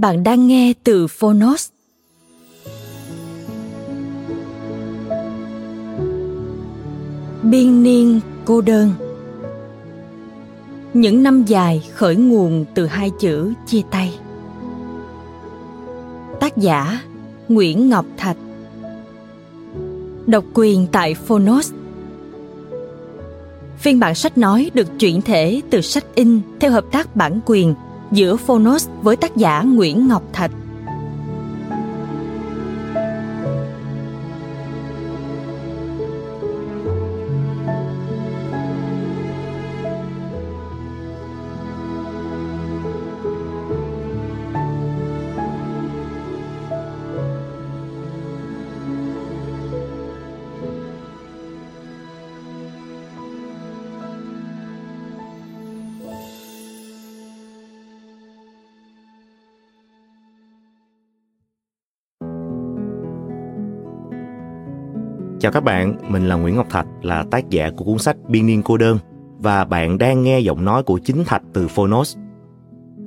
Bạn đang nghe từ Phonos. Biên niên cô đơn. Những năm dài khởi nguồn từ hai chữ chia tay. Tác giả Nguyễn Ngọc Thạch. Độc quyền tại Phonos. Phiên bản sách nói được chuyển thể từ sách in theo hợp tác bản quyền – giữa Phonos với tác giả Nguyễn Ngọc Thạch. Chào các bạn, mình là Nguyễn Ngọc Thạch, là tác giả của cuốn sách Biên niên cô đơn và bạn đang nghe giọng nói của chính Thạch từ Phonos.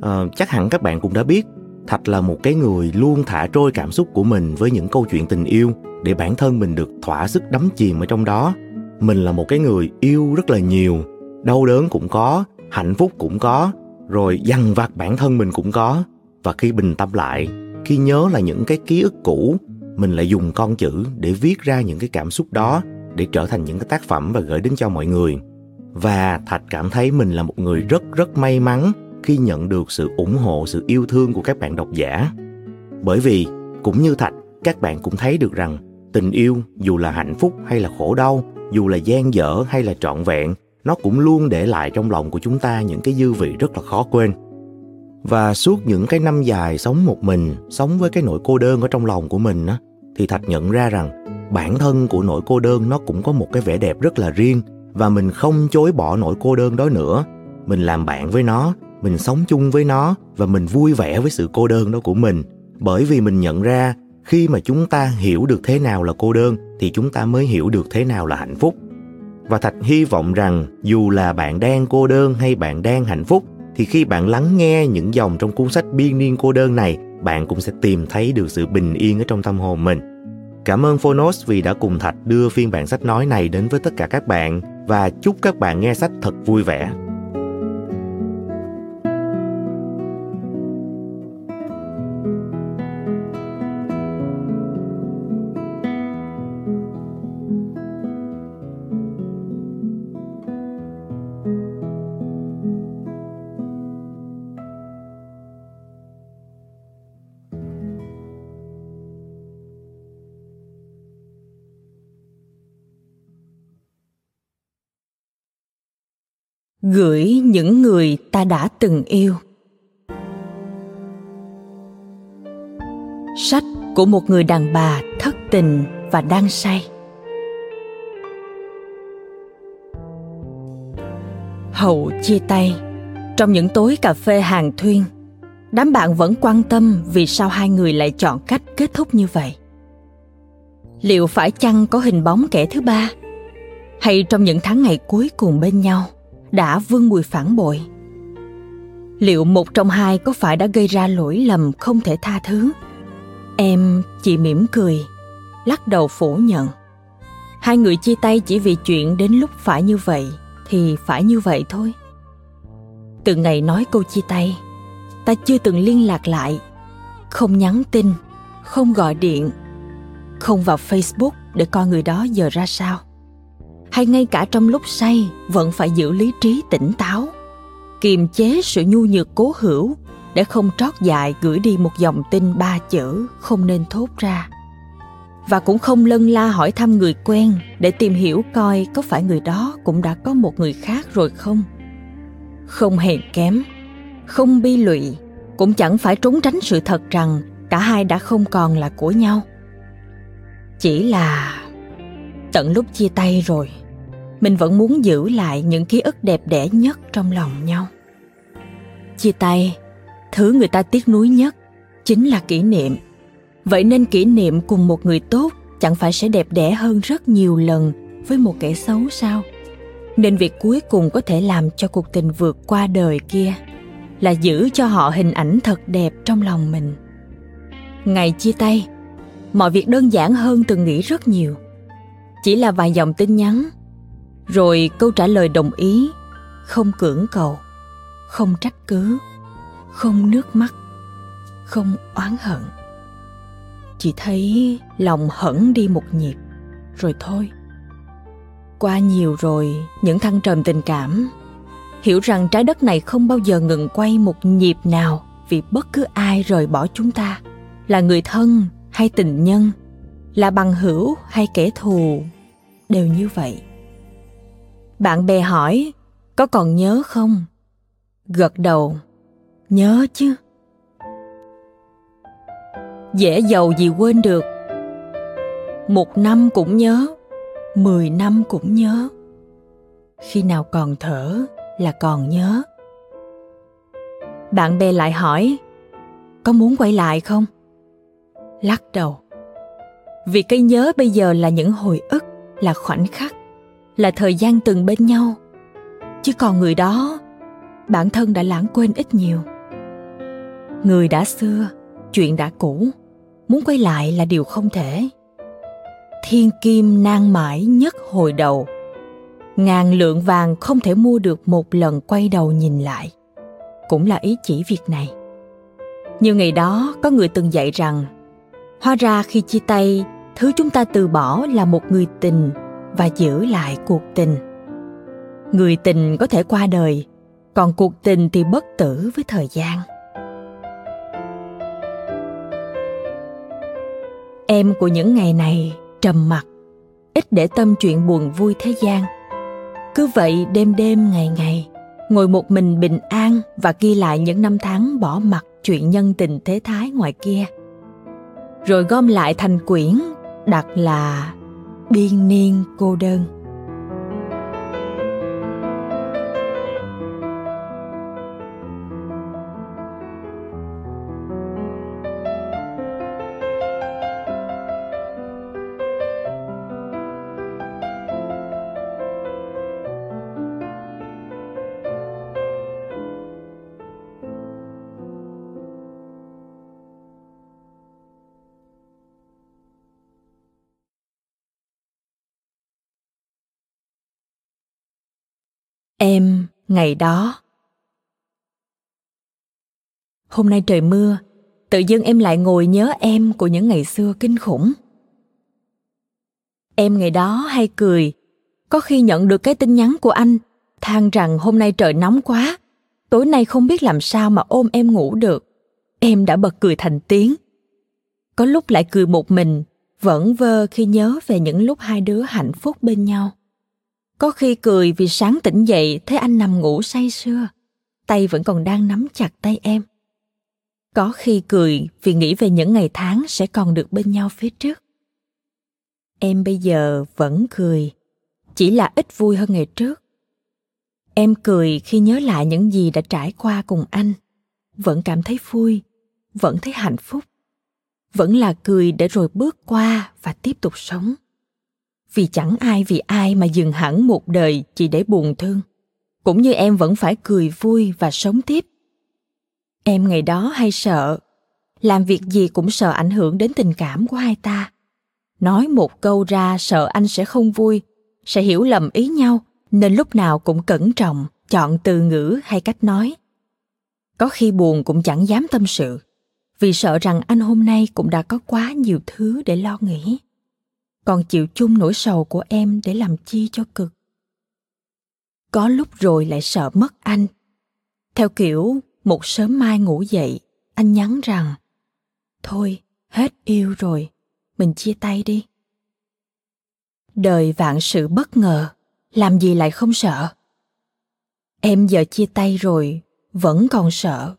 À, chắc hẳn các bạn cũng đã biết, Thạch là một cái người luôn thả trôi cảm xúc của mình với những câu chuyện tình yêu để bản thân mình được thỏa sức đắm chìm ở trong đó. Mình là một cái người yêu rất là nhiều, đau đớn cũng có, hạnh phúc cũng có, rồi dằn vặt bản thân mình cũng có. Và khi bình tâm lại, khi nhớ là những cái ký ức cũ mình lại dùng con chữ để viết ra những cái cảm xúc đó để trở thành những cái tác phẩm và gửi đến cho mọi người. Và thạch cảm thấy mình là một người rất rất may mắn khi nhận được sự ủng hộ, sự yêu thương của các bạn độc giả. Bởi vì, cũng như thạch, các bạn cũng thấy được rằng tình yêu dù là hạnh phúc hay là khổ đau, dù là gian dở hay là trọn vẹn, nó cũng luôn để lại trong lòng của chúng ta những cái dư vị rất là khó quên. Và suốt những cái năm dài sống một mình, sống với cái nỗi cô đơn ở trong lòng của mình á thì thạch nhận ra rằng bản thân của nỗi cô đơn nó cũng có một cái vẻ đẹp rất là riêng và mình không chối bỏ nỗi cô đơn đó nữa. Mình làm bạn với nó, mình sống chung với nó và mình vui vẻ với sự cô đơn đó của mình. Bởi vì mình nhận ra khi mà chúng ta hiểu được thế nào là cô đơn thì chúng ta mới hiểu được thế nào là hạnh phúc. Và thạch hy vọng rằng dù là bạn đang cô đơn hay bạn đang hạnh phúc, thì khi bạn lắng nghe những dòng trong cuốn sách biên niên cô đơn này, bạn cũng sẽ tìm thấy được sự bình yên ở trong tâm hồn mình. Cảm ơn Phonos vì đã cùng Thạch đưa phiên bản sách nói này đến với tất cả các bạn, và chúc các bạn nghe sách thật vui vẻ. Gửi những người ta đã từng yêu. Sách của một người đàn bà thất tình và đang say. Hậu chia tay. Trong những tối cà phê hàng thuyên, đám bạn vẫn quan tâm vì sao hai người lại chọn cách kết thúc như vậy. Liệu phải chăng có hình bóng kẻ thứ ba? Hay trong những tháng ngày cuối cùng bên nhau? Đã vương mùi phản bội. Liệu một trong hai có phải đã gây ra lỗi lầm không thể tha thứ? Em chỉ mỉm cười, lắc đầu phủ nhận. Hai người chia tay chỉ vì chuyện đến lúc phải như vậy, thì phải như vậy thôi. Từ ngày nói câu chia tay, ta chưa từng liên lạc lại, không nhắn tin, không gọi điện, không vào facebook để coi người đó giờ ra sao hay ngay cả trong lúc say, vẫn phải giữ lý trí tỉnh táo. Kiềm chế sự nhu nhược cố hữu, để không trót dại gửi đi một dòng tin ba chữ không nên thốt ra. Và cũng không lân la hỏi thăm người quen để tìm hiểu coi có phải người đó cũng đã có một người khác rồi không. Không hèn kém, không bi lụy, cũng chẳng phải trốn tránh sự thật rằng cả hai đã không còn là của nhau. Chỉ là tận lúc chia tay rồi mình vẫn muốn giữ lại những ký ức đẹp đẽ nhất trong lòng nhau. Chia tay, thứ người ta tiếc nuối nhất chính là kỷ niệm. Vậy nên kỷ niệm cùng một người tốt chẳng phải sẽ đẹp đẽ hơn rất nhiều lần với một kẻ xấu sao? Nên việc cuối cùng có thể làm cho cuộc tình vượt qua đời kia là giữ cho họ hình ảnh thật đẹp trong lòng mình. Ngày chia tay, mọi việc đơn giản hơn từng nghĩ rất nhiều. Chỉ là vài dòng tin nhắn rồi câu trả lời đồng ý. Không cưỡng cầu, không trách cứ, không nước mắt, không oán hận. Chỉ thấy lòng hẳn đi một nhịp, rồi thôi. Qua nhiều rồi, những thăng trầm tình cảm, hiểu rằng trái đất này không bao giờ ngừng quay một nhịp nào vì bất cứ ai rời bỏ chúng ta, là người thân hay tình nhân, là bằng hữu hay kẻ thù, đều như vậy bạn bè hỏi, có còn nhớ không? Gật đầu, nhớ chứ. Dễ giàu gì quên được. Một năm cũng nhớ, mười năm cũng nhớ. Khi nào còn thở là còn nhớ. Bạn bè lại hỏi, có muốn quay lại không? Lắc đầu, vì cái nhớ bây giờ là những hồi ức, là khoảnh khắc là thời gian từng bên nhau. Chứ còn người đó, bản thân đã lãng quên ít nhiều. Người đã xưa, chuyện đã cũ, muốn quay lại là điều không thể. Thiên kim nan mãi nhất hồi đầu. Ngàn lượng vàng không thể mua được một lần quay đầu nhìn lại. Cũng là ý chỉ việc này. Như ngày đó, có người từng dạy rằng, hóa ra khi chia tay, thứ chúng ta từ bỏ là một người tình và giữ lại cuộc tình. Người tình có thể qua đời, còn cuộc tình thì bất tử với thời gian. Em của những ngày này trầm mặc, ít để tâm chuyện buồn vui thế gian. Cứ vậy đêm đêm ngày ngày, ngồi một mình bình an và ghi lại những năm tháng bỏ mặt chuyện nhân tình thế thái ngoài kia. Rồi gom lại thành quyển, đặt là biên niên cô đơn. Em, ngày đó. Hôm nay trời mưa, tự dưng em lại ngồi nhớ em của những ngày xưa kinh khủng. Em ngày đó hay cười, có khi nhận được cái tin nhắn của anh, than rằng hôm nay trời nóng quá, tối nay không biết làm sao mà ôm em ngủ được. Em đã bật cười thành tiếng. Có lúc lại cười một mình, vẫn vơ khi nhớ về những lúc hai đứa hạnh phúc bên nhau có khi cười vì sáng tỉnh dậy thấy anh nằm ngủ say sưa, tay vẫn còn đang nắm chặt tay em. Có khi cười vì nghĩ về những ngày tháng sẽ còn được bên nhau phía trước. Em bây giờ vẫn cười, chỉ là ít vui hơn ngày trước. Em cười khi nhớ lại những gì đã trải qua cùng anh, vẫn cảm thấy vui, vẫn thấy hạnh phúc. Vẫn là cười để rồi bước qua và tiếp tục sống vì chẳng ai vì ai mà dừng hẳn một đời chỉ để buồn thương. Cũng như em vẫn phải cười vui và sống tiếp. Em ngày đó hay sợ. Làm việc gì cũng sợ ảnh hưởng đến tình cảm của hai ta. Nói một câu ra sợ anh sẽ không vui, sẽ hiểu lầm ý nhau, nên lúc nào cũng cẩn trọng, chọn từ ngữ hay cách nói. Có khi buồn cũng chẳng dám tâm sự, vì sợ rằng anh hôm nay cũng đã có quá nhiều thứ để lo nghĩ còn chịu chung nỗi sầu của em để làm chi cho cực. Có lúc rồi lại sợ mất anh. Theo kiểu, một sớm mai ngủ dậy, anh nhắn rằng, thôi, hết yêu rồi, mình chia tay đi. Đời vạn sự bất ngờ, làm gì lại không sợ? Em giờ chia tay rồi, vẫn còn sợ.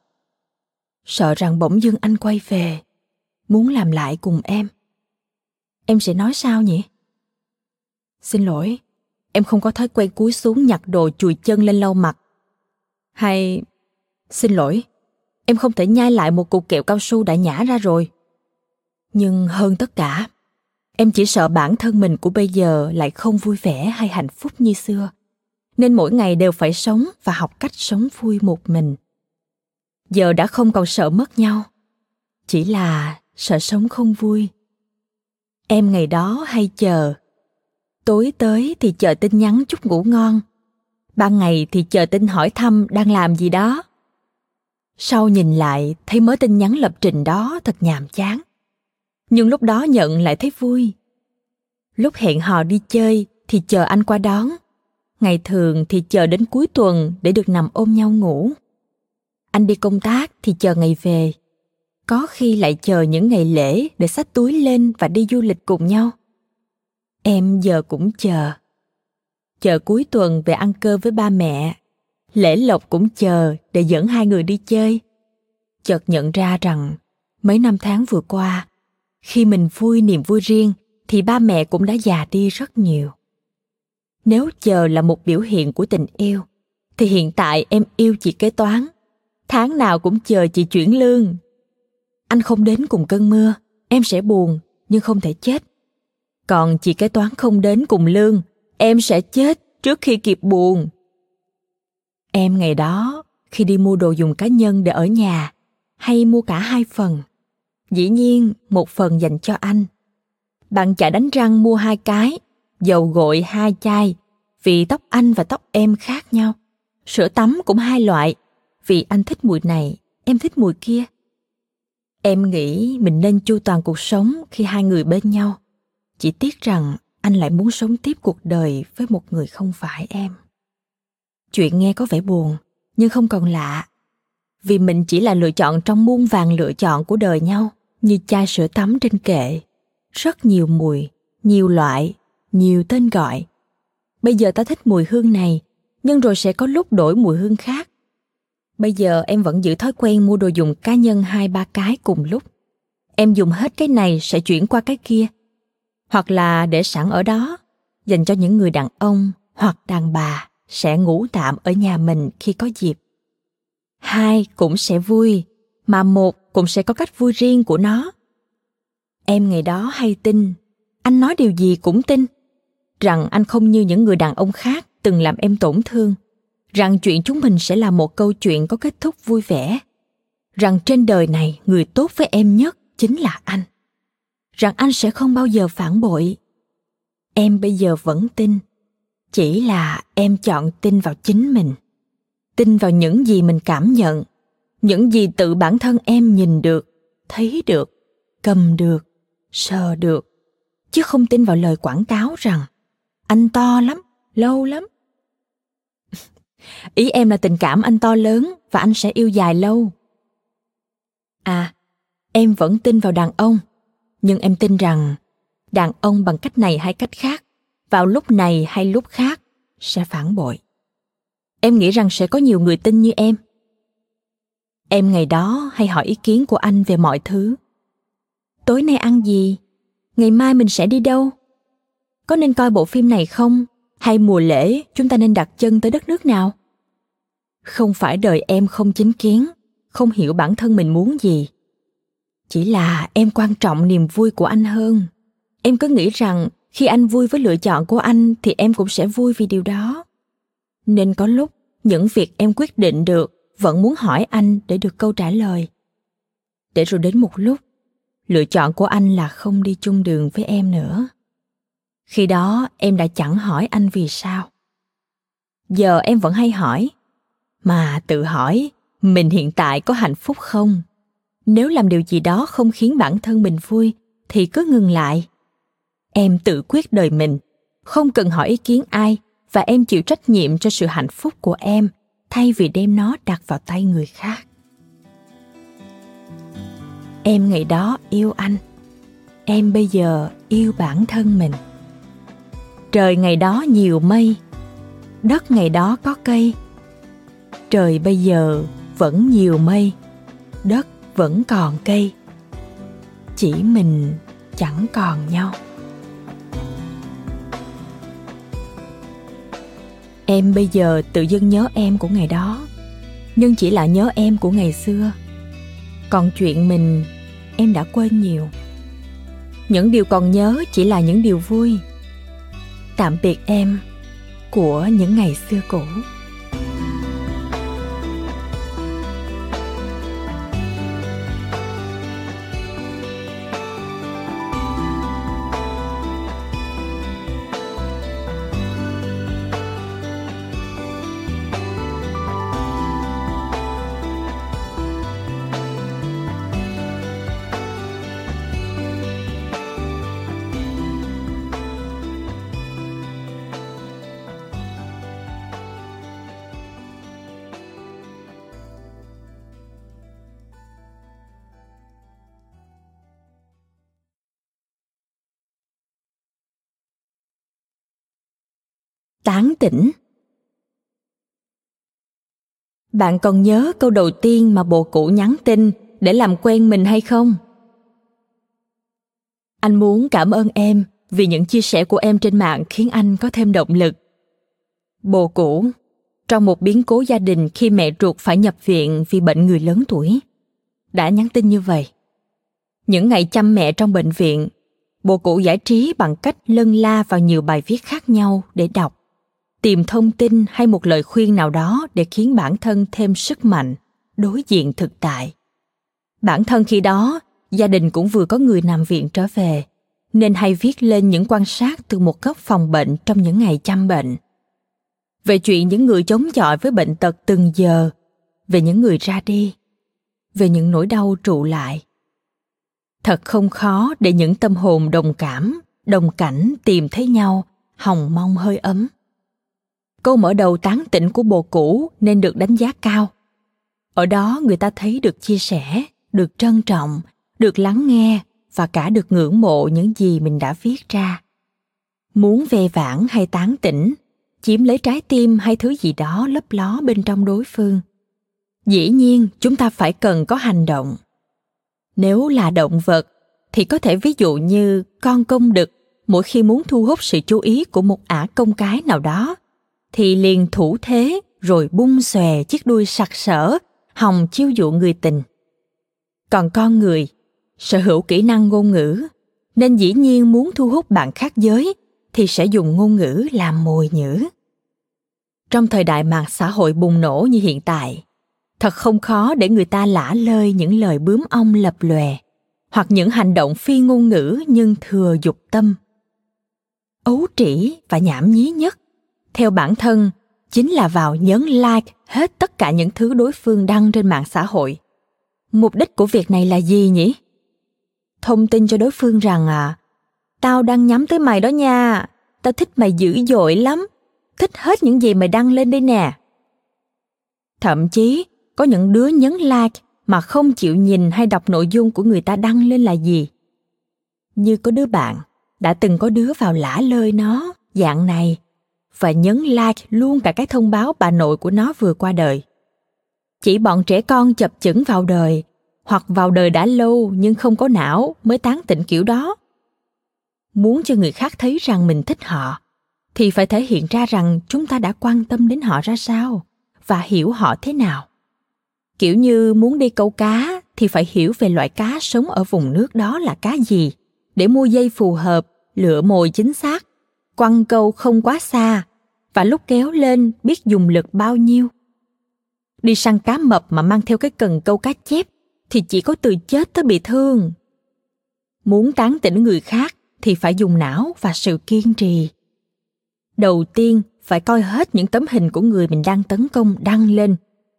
Sợ rằng bỗng dưng anh quay về, muốn làm lại cùng em em sẽ nói sao nhỉ? Xin lỗi, em không có thói quen cúi xuống nhặt đồ chùi chân lên lau mặt. Hay, xin lỗi, em không thể nhai lại một cục kẹo cao su đã nhả ra rồi. Nhưng hơn tất cả, em chỉ sợ bản thân mình của bây giờ lại không vui vẻ hay hạnh phúc như xưa. Nên mỗi ngày đều phải sống và học cách sống vui một mình. Giờ đã không còn sợ mất nhau, chỉ là sợ sống không vui em ngày đó hay chờ. Tối tới thì chờ tin nhắn chúc ngủ ngon. Ban ngày thì chờ tin hỏi thăm đang làm gì đó. Sau nhìn lại, thấy mới tin nhắn lập trình đó thật nhàm chán. Nhưng lúc đó nhận lại thấy vui. Lúc hẹn hò đi chơi thì chờ anh qua đón. Ngày thường thì chờ đến cuối tuần để được nằm ôm nhau ngủ. Anh đi công tác thì chờ ngày về có khi lại chờ những ngày lễ để xách túi lên và đi du lịch cùng nhau. Em giờ cũng chờ. Chờ cuối tuần về ăn cơm với ba mẹ. Lễ lộc cũng chờ để dẫn hai người đi chơi. Chợt nhận ra rằng, mấy năm tháng vừa qua, khi mình vui niềm vui riêng, thì ba mẹ cũng đã già đi rất nhiều. Nếu chờ là một biểu hiện của tình yêu, thì hiện tại em yêu chị kế toán. Tháng nào cũng chờ chị chuyển lương anh không đến cùng cơn mưa, em sẽ buồn, nhưng không thể chết. Còn chị kế toán không đến cùng lương, em sẽ chết trước khi kịp buồn. Em ngày đó, khi đi mua đồ dùng cá nhân để ở nhà, hay mua cả hai phần, dĩ nhiên một phần dành cho anh. Bạn chả đánh răng mua hai cái, dầu gội hai chai, vì tóc anh và tóc em khác nhau. Sữa tắm cũng hai loại, vì anh thích mùi này, em thích mùi kia em nghĩ mình nên chu toàn cuộc sống khi hai người bên nhau. Chỉ tiếc rằng anh lại muốn sống tiếp cuộc đời với một người không phải em. Chuyện nghe có vẻ buồn, nhưng không còn lạ. Vì mình chỉ là lựa chọn trong muôn vàng lựa chọn của đời nhau, như chai sữa tắm trên kệ. Rất nhiều mùi, nhiều loại, nhiều tên gọi. Bây giờ ta thích mùi hương này, nhưng rồi sẽ có lúc đổi mùi hương khác bây giờ em vẫn giữ thói quen mua đồ dùng cá nhân hai ba cái cùng lúc. Em dùng hết cái này sẽ chuyển qua cái kia. Hoặc là để sẵn ở đó, dành cho những người đàn ông hoặc đàn bà sẽ ngủ tạm ở nhà mình khi có dịp. Hai cũng sẽ vui, mà một cũng sẽ có cách vui riêng của nó. Em ngày đó hay tin, anh nói điều gì cũng tin, rằng anh không như những người đàn ông khác từng làm em tổn thương rằng chuyện chúng mình sẽ là một câu chuyện có kết thúc vui vẻ. Rằng trên đời này, người tốt với em nhất chính là anh. Rằng anh sẽ không bao giờ phản bội. Em bây giờ vẫn tin. Chỉ là em chọn tin vào chính mình. Tin vào những gì mình cảm nhận. Những gì tự bản thân em nhìn được, thấy được, cầm được, sờ được. Chứ không tin vào lời quảng cáo rằng, anh to lắm, lâu lắm ý em là tình cảm anh to lớn và anh sẽ yêu dài lâu. À em vẫn tin vào đàn ông, nhưng em tin rằng đàn ông bằng cách này hay cách khác, vào lúc này hay lúc khác sẽ phản bội. Em nghĩ rằng sẽ có nhiều người tin như em. Em ngày đó hay hỏi ý kiến của anh về mọi thứ. Tối nay ăn gì? Ngày mai mình sẽ đi đâu? Có nên coi bộ phim này không? Hay mùa lễ, chúng ta nên đặt chân tới đất nước nào? Không phải đời em không chính kiến, không hiểu bản thân mình muốn gì. Chỉ là em quan trọng niềm vui của anh hơn. Em cứ nghĩ rằng khi anh vui với lựa chọn của anh thì em cũng sẽ vui vì điều đó. Nên có lúc, những việc em quyết định được vẫn muốn hỏi anh để được câu trả lời. Để rồi đến một lúc, lựa chọn của anh là không đi chung đường với em nữa khi đó em đã chẳng hỏi anh vì sao. Giờ em vẫn hay hỏi, mà tự hỏi, mình hiện tại có hạnh phúc không? Nếu làm điều gì đó không khiến bản thân mình vui, thì cứ ngừng lại. Em tự quyết đời mình, không cần hỏi ý kiến ai và em chịu trách nhiệm cho sự hạnh phúc của em, thay vì đem nó đặt vào tay người khác. Em ngày đó yêu anh. Em bây giờ yêu bản thân mình trời ngày đó nhiều mây, đất ngày đó có cây. Trời bây giờ vẫn nhiều mây, đất vẫn còn cây. Chỉ mình chẳng còn nhau. Em bây giờ tự dưng nhớ em của ngày đó, nhưng chỉ là nhớ em của ngày xưa. Còn chuyện mình, em đã quên nhiều. Những điều còn nhớ chỉ là những điều vui tạm biệt em của những ngày xưa cũ. Tán tỉnh. Bạn còn nhớ câu đầu tiên mà bồ cũ nhắn tin để làm quen mình hay không? Anh muốn cảm ơn em vì những chia sẻ của em trên mạng khiến anh có thêm động lực. Bồ cũ, trong một biến cố gia đình khi mẹ ruột phải nhập viện vì bệnh người lớn tuổi, đã nhắn tin như vậy. Những ngày chăm mẹ trong bệnh viện bồ cũ giải trí bằng cách lân la vào nhiều bài viết khác nhau để đọc tìm thông tin hay một lời khuyên nào đó để khiến bản thân thêm sức mạnh đối diện thực tại. Bản thân khi đó, gia đình cũng vừa có người nằm viện trở về, nên hay viết lên những quan sát từ một góc phòng bệnh trong những ngày chăm bệnh. Về chuyện những người chống chọi với bệnh tật từng giờ, về những người ra đi, về những nỗi đau trụ lại. Thật không khó để những tâm hồn đồng cảm, đồng cảnh tìm thấy nhau hồng mong hơi ấm câu mở đầu tán tỉnh của bồ cũ nên được đánh giá cao. Ở đó người ta thấy được chia sẻ, được trân trọng, được lắng nghe và cả được ngưỡng mộ những gì mình đã viết ra. Muốn về vãn hay tán tỉnh, chiếm lấy trái tim hay thứ gì đó lấp ló bên trong đối phương. Dĩ nhiên, chúng ta phải cần có hành động. Nếu là động vật, thì có thể ví dụ như con công đực, mỗi khi muốn thu hút sự chú ý của một ả công cái nào đó thì liền thủ thế, rồi bung xòe chiếc đuôi sặc sỡ, hòng chiêu dụ người tình. Còn con người, sở hữu kỹ năng ngôn ngữ, nên dĩ nhiên muốn thu hút bạn khác giới, thì sẽ dùng ngôn ngữ làm mồi nhữ trong thời đại mạng xã hội bùng nổ như hiện tại, thật không khó để người ta lả lơi những lời bướm ong lập lòe, hoặc những hành động phi ngôn ngữ nhưng thừa dục tâm. Ấu trĩ và nhảm nhí nhất theo bản thân, chính là vào nhấn like hết tất cả những thứ đối phương đăng trên mạng xã hội. Mục đích của việc này là gì nhỉ? Thông tin cho đối phương rằng à tao đang nhắm tới mày đó nha. Tao thích mày dữ dội lắm. Thích hết những gì mày đăng lên đây nè. Thậm chí, có những đứa nhấn like mà không chịu nhìn hay đọc nội dung của người ta đăng lên là gì? Như có đứa bạn đã từng có đứa vào lả lơi nó, dạng này và nhấn like luôn cả cái thông báo bà nội của nó vừa qua đời. Chỉ bọn trẻ con chập chững vào đời, hoặc vào đời đã lâu nhưng không có não mới tán tỉnh kiểu đó. Muốn cho người khác thấy rằng mình thích họ, thì phải thể hiện ra rằng chúng ta đã quan tâm đến họ ra sao và hiểu họ thế nào. Kiểu như muốn đi câu cá thì phải hiểu về loại cá sống ở vùng nước đó là cá gì để mua dây phù hợp, lựa mồi chính xác, quăng câu không quá xa và lúc kéo lên biết dùng lực bao nhiêu. Đi săn cá mập mà mang theo cái cần câu cá chép thì chỉ có từ chết tới bị thương. muốn tán tỉnh người khác thì phải dùng não và sự kiên trì đầu tiên, phải coi hết những tấm hình của người mình đang tấn công đăng lên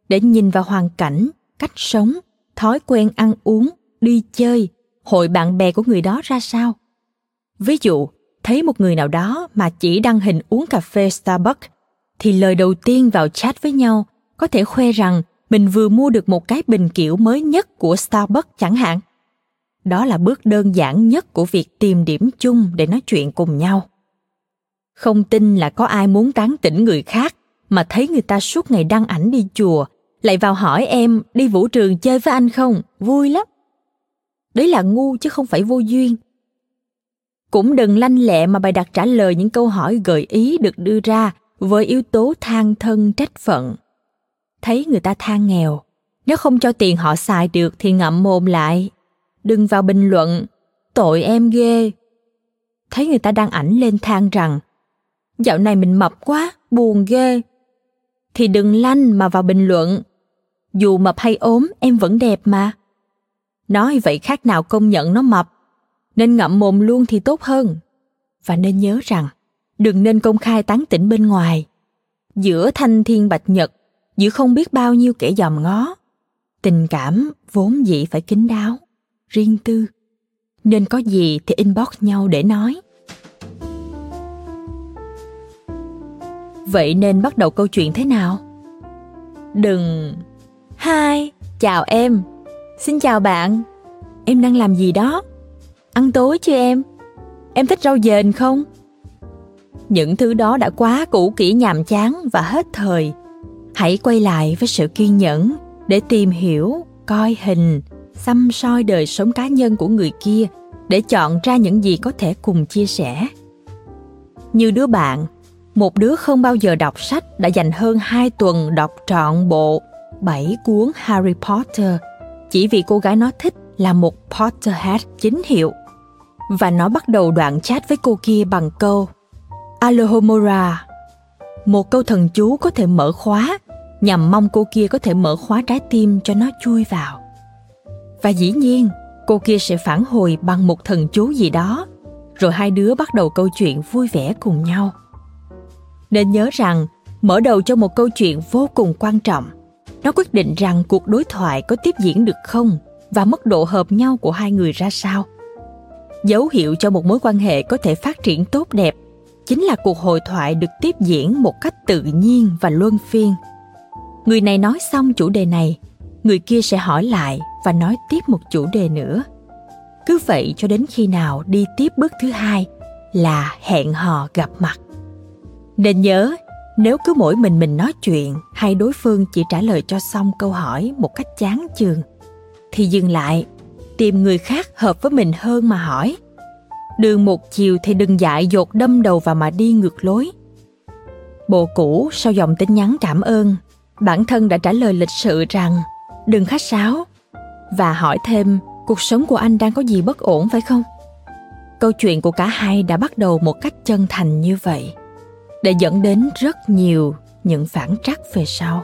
để nhìn vào hoàn cảnh, cách sống, thói quen ăn uống, đi chơi, hội bạn bè của người đó ra sao ví dụ thấy một người nào đó mà chỉ đăng hình uống cà phê starbucks thì lời đầu tiên vào chat với nhau có thể khoe rằng mình vừa mua được một cái bình kiểu mới nhất của starbucks chẳng hạn. Đó là bước đơn giản nhất của việc tìm điểm chung để nói chuyện cùng nhau. Không tin là có ai muốn tán tỉnh người khác mà thấy người ta suốt ngày đăng ảnh đi chùa, lại vào hỏi em đi vũ trường chơi với anh không? Vui lắm. Đấy là ngu chứ không phải vô duyên cũng đừng lanh lẹ mà bày đặt trả lời những câu hỏi gợi ý được đưa ra với yếu tố than thân trách phận. Thấy người ta than nghèo, nếu không cho tiền họ xài được thì ngậm mồm lại. Đừng vào bình luận, tội em ghê. Thấy người ta đăng ảnh lên than rằng, dạo này mình mập quá, buồn ghê. Thì đừng lanh mà vào bình luận, dù mập hay ốm, em vẫn đẹp mà. Nói vậy khác nào công nhận nó mập nên ngậm mồm luôn thì tốt hơn. Và nên nhớ rằng, đừng nên công khai tán tỉnh bên ngoài. Giữa thanh thiên bạch nhật, giữa không biết bao nhiêu kẻ dòm ngó, tình cảm vốn dĩ phải kín đáo, riêng tư. Nên có gì thì inbox nhau để nói. Vậy nên bắt đầu câu chuyện thế nào? Đừng. Hai, chào em. Xin chào bạn. Em đang làm gì đó? Ăn tối chứ em? Em thích rau dền không? Những thứ đó đã quá cũ kỹ nhàm chán và hết thời. Hãy quay lại với sự kiên nhẫn để tìm hiểu, coi hình, xăm soi đời sống cá nhân của người kia để chọn ra những gì có thể cùng chia sẻ. Như đứa bạn, một đứa không bao giờ đọc sách đã dành hơn hai tuần đọc trọn bộ bảy cuốn Harry Potter. Chỉ vì cô gái nó thích là một Potterhead chính hiệu. Và nó bắt đầu đoạn chat với cô kia bằng câu Alohomora. Một câu thần chú có thể mở khóa nhằm mong cô kia có thể mở khóa trái tim cho nó chui vào. Và dĩ nhiên, cô kia sẽ phản hồi bằng một thần chú gì đó, rồi hai đứa bắt đầu câu chuyện vui vẻ cùng nhau. Nên nhớ rằng, mở đầu cho một câu chuyện vô cùng quan trọng. Nó quyết định rằng cuộc đối thoại có tiếp diễn được không và mức độ hợp nhau của hai người ra sao. Dấu hiệu cho một mối quan hệ có thể phát triển tốt đẹp chính là cuộc hội thoại được tiếp diễn một cách tự nhiên và luân phiên. Người này nói xong chủ đề này, người kia sẽ hỏi lại và nói tiếp một chủ đề nữa. Cứ vậy cho đến khi nào đi tiếp bước thứ hai là hẹn hò gặp mặt. Nên nhớ, nếu cứ mỗi mình mình nói chuyện hay đối phương chỉ trả lời cho xong câu hỏi một cách chán chường, thì dừng lại tìm người khác hợp với mình hơn mà hỏi. Đường một chiều thì đừng dại dột đâm đầu vào mà đi ngược lối. Bộ cũ sau dòng tin nhắn cảm ơn, bản thân đã trả lời lịch sự rằng, đừng khách sáo. Và hỏi thêm, cuộc sống của anh đang có gì bất ổn phải không? Câu chuyện của cả hai đã bắt đầu một cách chân thành như vậy, để dẫn đến rất nhiều những phản trắc về sau.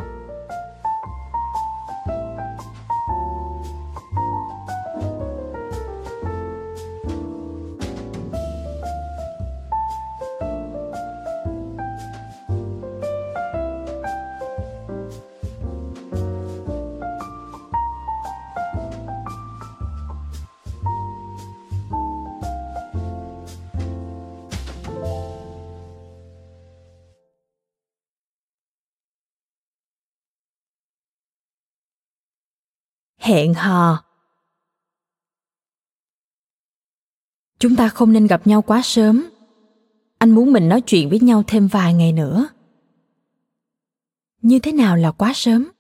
Hẹn hò. Chúng ta không nên gặp nhau quá sớm. Anh muốn mình nói chuyện với nhau thêm vài ngày nữa. Như thế nào là quá sớm?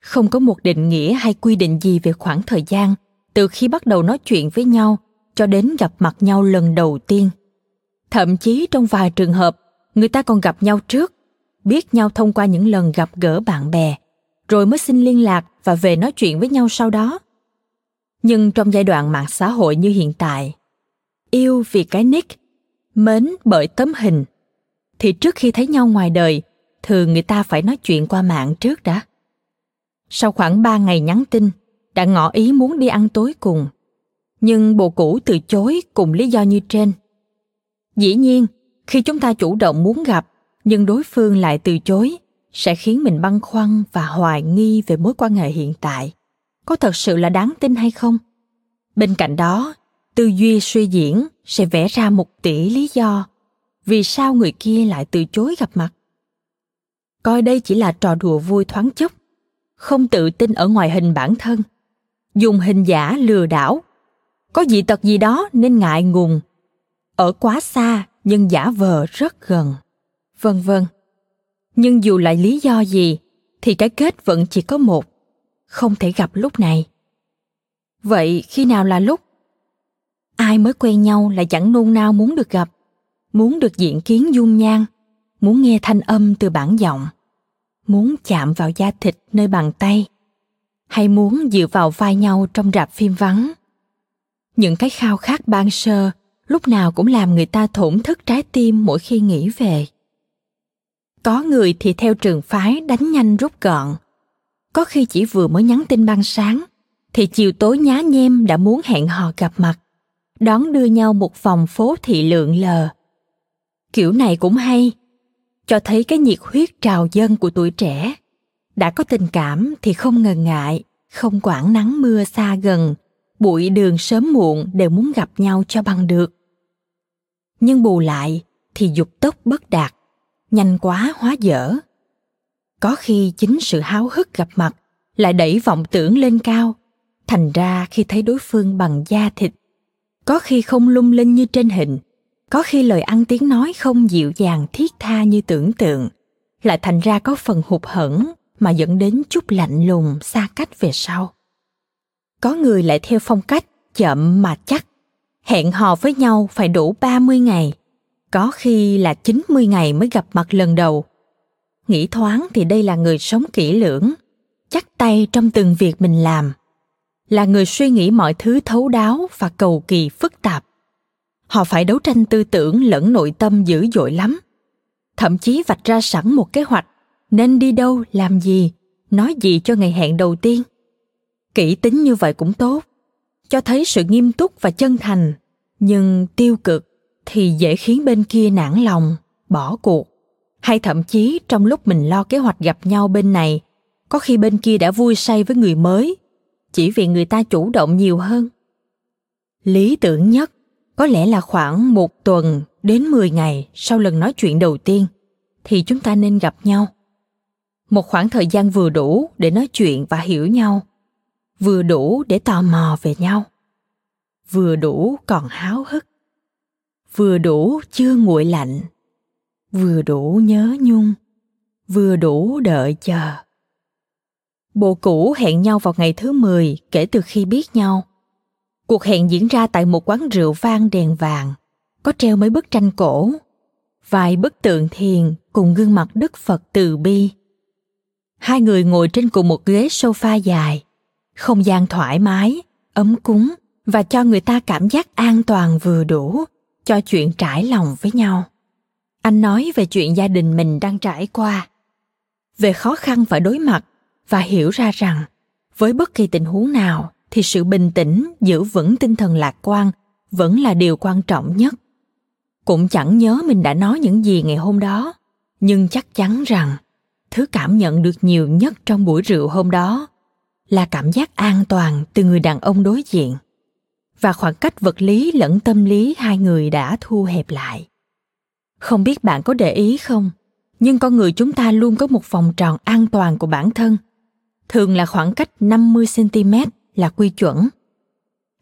Không có một định nghĩa hay quy định gì về khoảng thời gian từ khi bắt đầu nói chuyện với nhau cho đến gặp mặt nhau lần đầu tiên. Thậm chí trong vài trường hợp, người ta còn gặp nhau trước, biết nhau thông qua những lần gặp gỡ bạn bè rồi mới xin liên lạc và về nói chuyện với nhau sau đó. Nhưng trong giai đoạn mạng xã hội như hiện tại, yêu vì cái nick, mến bởi tấm hình, thì trước khi thấy nhau ngoài đời, thường người ta phải nói chuyện qua mạng trước đã. Sau khoảng ba ngày nhắn tin, đã ngỏ ý muốn đi ăn tối cùng, nhưng bồ cũ từ chối cùng lý do như trên. Dĩ nhiên, khi chúng ta chủ động muốn gặp, nhưng đối phương lại từ chối sẽ khiến mình băn khoăn và hoài nghi về mối quan hệ hiện tại. Có thật sự là đáng tin hay không? Bên cạnh đó, tư duy suy diễn sẽ vẽ ra một tỷ lý do vì sao người kia lại từ chối gặp mặt. Coi đây chỉ là trò đùa vui thoáng chốc, không tự tin ở ngoài hình bản thân, dùng hình giả lừa đảo. Có dị tật gì đó nên ngại ngùng, ở quá xa nhưng giả vờ rất gần. Vân vân nhưng dù là lý do gì, thì cái kết vẫn chỉ có một, không thể gặp lúc này. Vậy khi nào là lúc? Ai mới quen nhau lại chẳng nôn nao muốn được gặp, muốn được diện kiến dung nhan, muốn nghe thanh âm từ bản giọng, muốn chạm vào da thịt nơi bàn tay, hay muốn dựa vào vai nhau trong rạp phim vắng. Những cái khao khát ban sơ lúc nào cũng làm người ta thổn thức trái tim mỗi khi nghĩ về có người thì theo trường phái đánh nhanh rút gọn. Có khi chỉ vừa mới nhắn tin ban sáng, thì chiều tối nhá nhem đã muốn hẹn hò gặp mặt, đón đưa nhau một vòng phố thị lượng lờ. Kiểu này cũng hay, cho thấy cái nhiệt huyết trào dâng của tuổi trẻ. Đã có tình cảm thì không ngần ngại, không quản nắng mưa xa gần, bụi đường sớm muộn đều muốn gặp nhau cho bằng được. Nhưng bù lại thì dục tốc bất đạt nhanh quá hóa dở. Có khi chính sự háo hức gặp mặt lại đẩy vọng tưởng lên cao. Thành ra khi thấy đối phương bằng da thịt, có khi không lung linh như trên hình, có khi lời ăn tiếng nói không dịu dàng thiết tha như tưởng tượng, lại thành ra có phần hụt hẫng mà dẫn đến chút lạnh lùng xa cách về sau. Có người lại theo phong cách chậm mà chắc, hẹn hò với nhau phải đủ 30 ngày có khi là 90 ngày mới gặp mặt lần đầu. Nghĩ thoáng thì đây là người sống kỹ lưỡng, chắc tay trong từng việc mình làm. Là người suy nghĩ mọi thứ thấu đáo và cầu kỳ phức tạp. Họ phải đấu tranh tư tưởng lẫn nội tâm dữ dội lắm. Thậm chí vạch ra sẵn một kế hoạch nên đi đâu, làm gì, nói gì cho ngày hẹn đầu tiên. Kỹ tính như vậy cũng tốt, cho thấy sự nghiêm túc và chân thành, nhưng tiêu cực thì dễ khiến bên kia nản lòng bỏ cuộc. Hay thậm chí trong lúc mình lo kế hoạch gặp nhau bên này có khi bên kia đã vui say với người mới chỉ vì người ta chủ động nhiều hơn. Lý tưởng nhất có lẽ là khoảng một tuần đến 10 ngày sau lần nói chuyện đầu tiên thì chúng ta nên gặp nhau. Một khoảng thời gian vừa đủ để nói chuyện và hiểu nhau, vừa đủ để tò mò về nhau, vừa đủ còn háo hức vừa đủ chưa nguội lạnh. Vừa đủ nhớ nhung. Vừa đủ đợi chờ. Bộ cũ hẹn nhau vào ngày thứ 10 kể từ khi biết nhau. Cuộc hẹn diễn ra tại một quán rượu vang đèn vàng, có treo mấy bức tranh cổ, vài bức tượng thiền cùng gương mặt Đức Phật từ bi. Hai người ngồi trên cùng một ghế sofa dài, không gian thoải mái, ấm cúng và cho người ta cảm giác an toàn vừa đủ cho chuyện trải lòng với nhau. Anh nói về chuyện gia đình mình đang trải qua, về khó khăn phải đối mặt và hiểu ra rằng với bất kỳ tình huống nào thì sự bình tĩnh giữ vững tinh thần lạc quan vẫn là điều quan trọng nhất. Cũng chẳng nhớ mình đã nói những gì ngày hôm đó, nhưng chắc chắn rằng thứ cảm nhận được nhiều nhất trong buổi rượu hôm đó là cảm giác an toàn từ người đàn ông đối diện và khoảng cách vật lý lẫn tâm lý hai người đã thu hẹp lại. Không biết bạn có để ý không, nhưng con người chúng ta luôn có một vòng tròn an toàn của bản thân. Thường là khoảng cách 50 cm là quy chuẩn.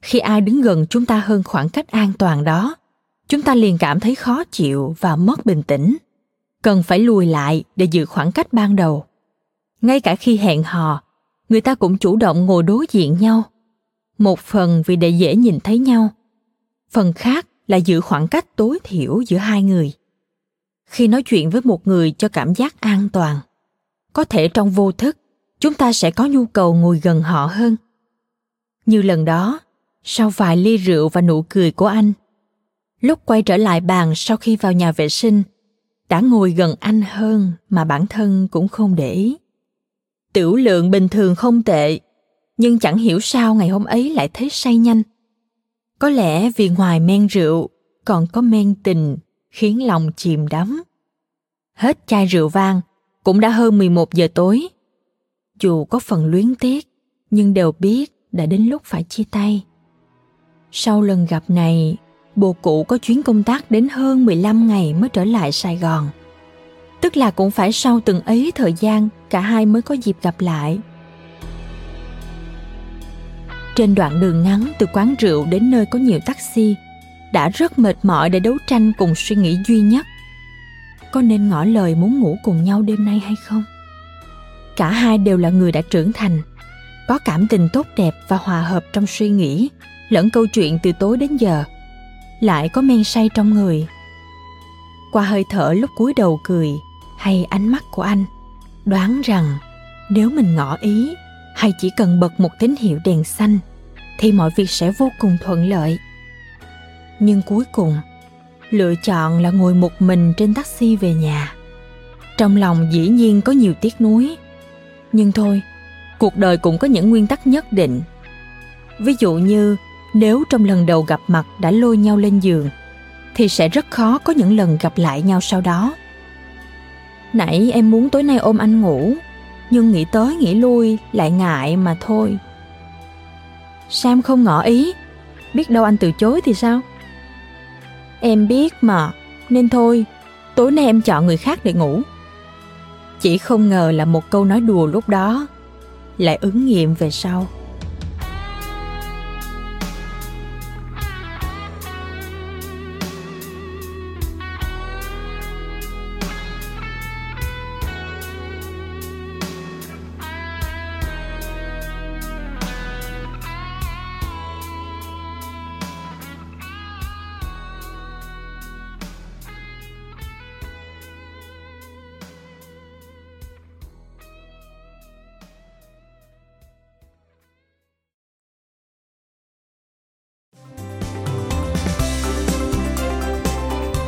Khi ai đứng gần chúng ta hơn khoảng cách an toàn đó, chúng ta liền cảm thấy khó chịu và mất bình tĩnh. Cần phải lùi lại để giữ khoảng cách ban đầu. Ngay cả khi hẹn hò, người ta cũng chủ động ngồi đối diện nhau một phần vì để dễ nhìn thấy nhau, phần khác là giữ khoảng cách tối thiểu giữa hai người. Khi nói chuyện với một người cho cảm giác an toàn, có thể trong vô thức, chúng ta sẽ có nhu cầu ngồi gần họ hơn. Như lần đó, sau vài ly rượu và nụ cười của anh, lúc quay trở lại bàn sau khi vào nhà vệ sinh, đã ngồi gần anh hơn mà bản thân cũng không để ý. Tiểu lượng bình thường không tệ nhưng chẳng hiểu sao ngày hôm ấy lại thấy say nhanh Có lẽ vì ngoài men rượu còn có men tình khiến lòng chìm đắm. Hết chai rượu vang, cũng đã hơn 11 giờ tối. Dù có phần luyến tiếc, nhưng đều biết đã đến lúc phải chia tay. Sau lần gặp này, bồ cụ có chuyến công tác đến hơn 15 ngày mới trở lại Sài Gòn. Tức là cũng phải sau từng ấy thời gian cả hai mới có dịp gặp lại. Trên đoạn đường ngắn từ quán rượu đến nơi có nhiều taxi, đã rất mệt mỏi để đấu tranh cùng suy nghĩ duy nhất. Có nên ngỏ lời muốn ngủ cùng nhau đêm nay hay không? Cả hai đều là người đã trưởng thành, có cảm tình tốt đẹp và hòa hợp trong suy nghĩ, lẫn câu chuyện từ tối đến giờ. Lại có men say trong người. Qua hơi thở lúc cúi đầu cười hay ánh mắt của anh, đoán rằng nếu mình ngỏ ý hay chỉ cần bật một tín hiệu đèn xanh thì mọi việc sẽ vô cùng thuận lợi. Nhưng cuối cùng, lựa chọn là ngồi một mình trên taxi về nhà. Trong lòng dĩ nhiên có nhiều tiếc nuối, nhưng thôi, cuộc đời cũng có những nguyên tắc nhất định. Ví dụ như, nếu trong lần đầu gặp mặt đã lôi nhau lên giường, thì sẽ rất khó có những lần gặp lại nhau sau đó. Nãy em muốn tối nay ôm anh ngủ, nhưng nghĩ tới nghĩ lui lại ngại mà thôi sam không ngỏ ý. Biết đâu anh từ chối thì sao? Em biết mà, nên thôi. Tối nay em chọn người khác để ngủ. Chỉ không ngờ là một câu nói đùa lúc đó lại ứng nghiệm về sau.